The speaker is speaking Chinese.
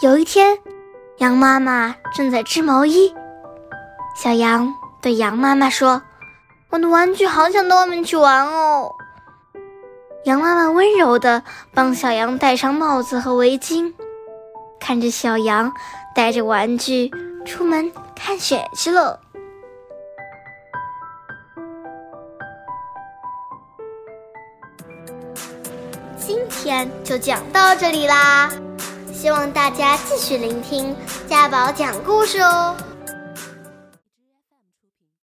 有一天，羊妈妈正在织毛衣，小羊对羊妈妈说：“我的玩具好想到外面去玩哦。”羊妈妈温柔地帮小羊戴上帽子和围巾，看着小羊带着玩具出门看雪去了。今天就讲到这里啦。希望大家继续聆听家宝讲故事哦。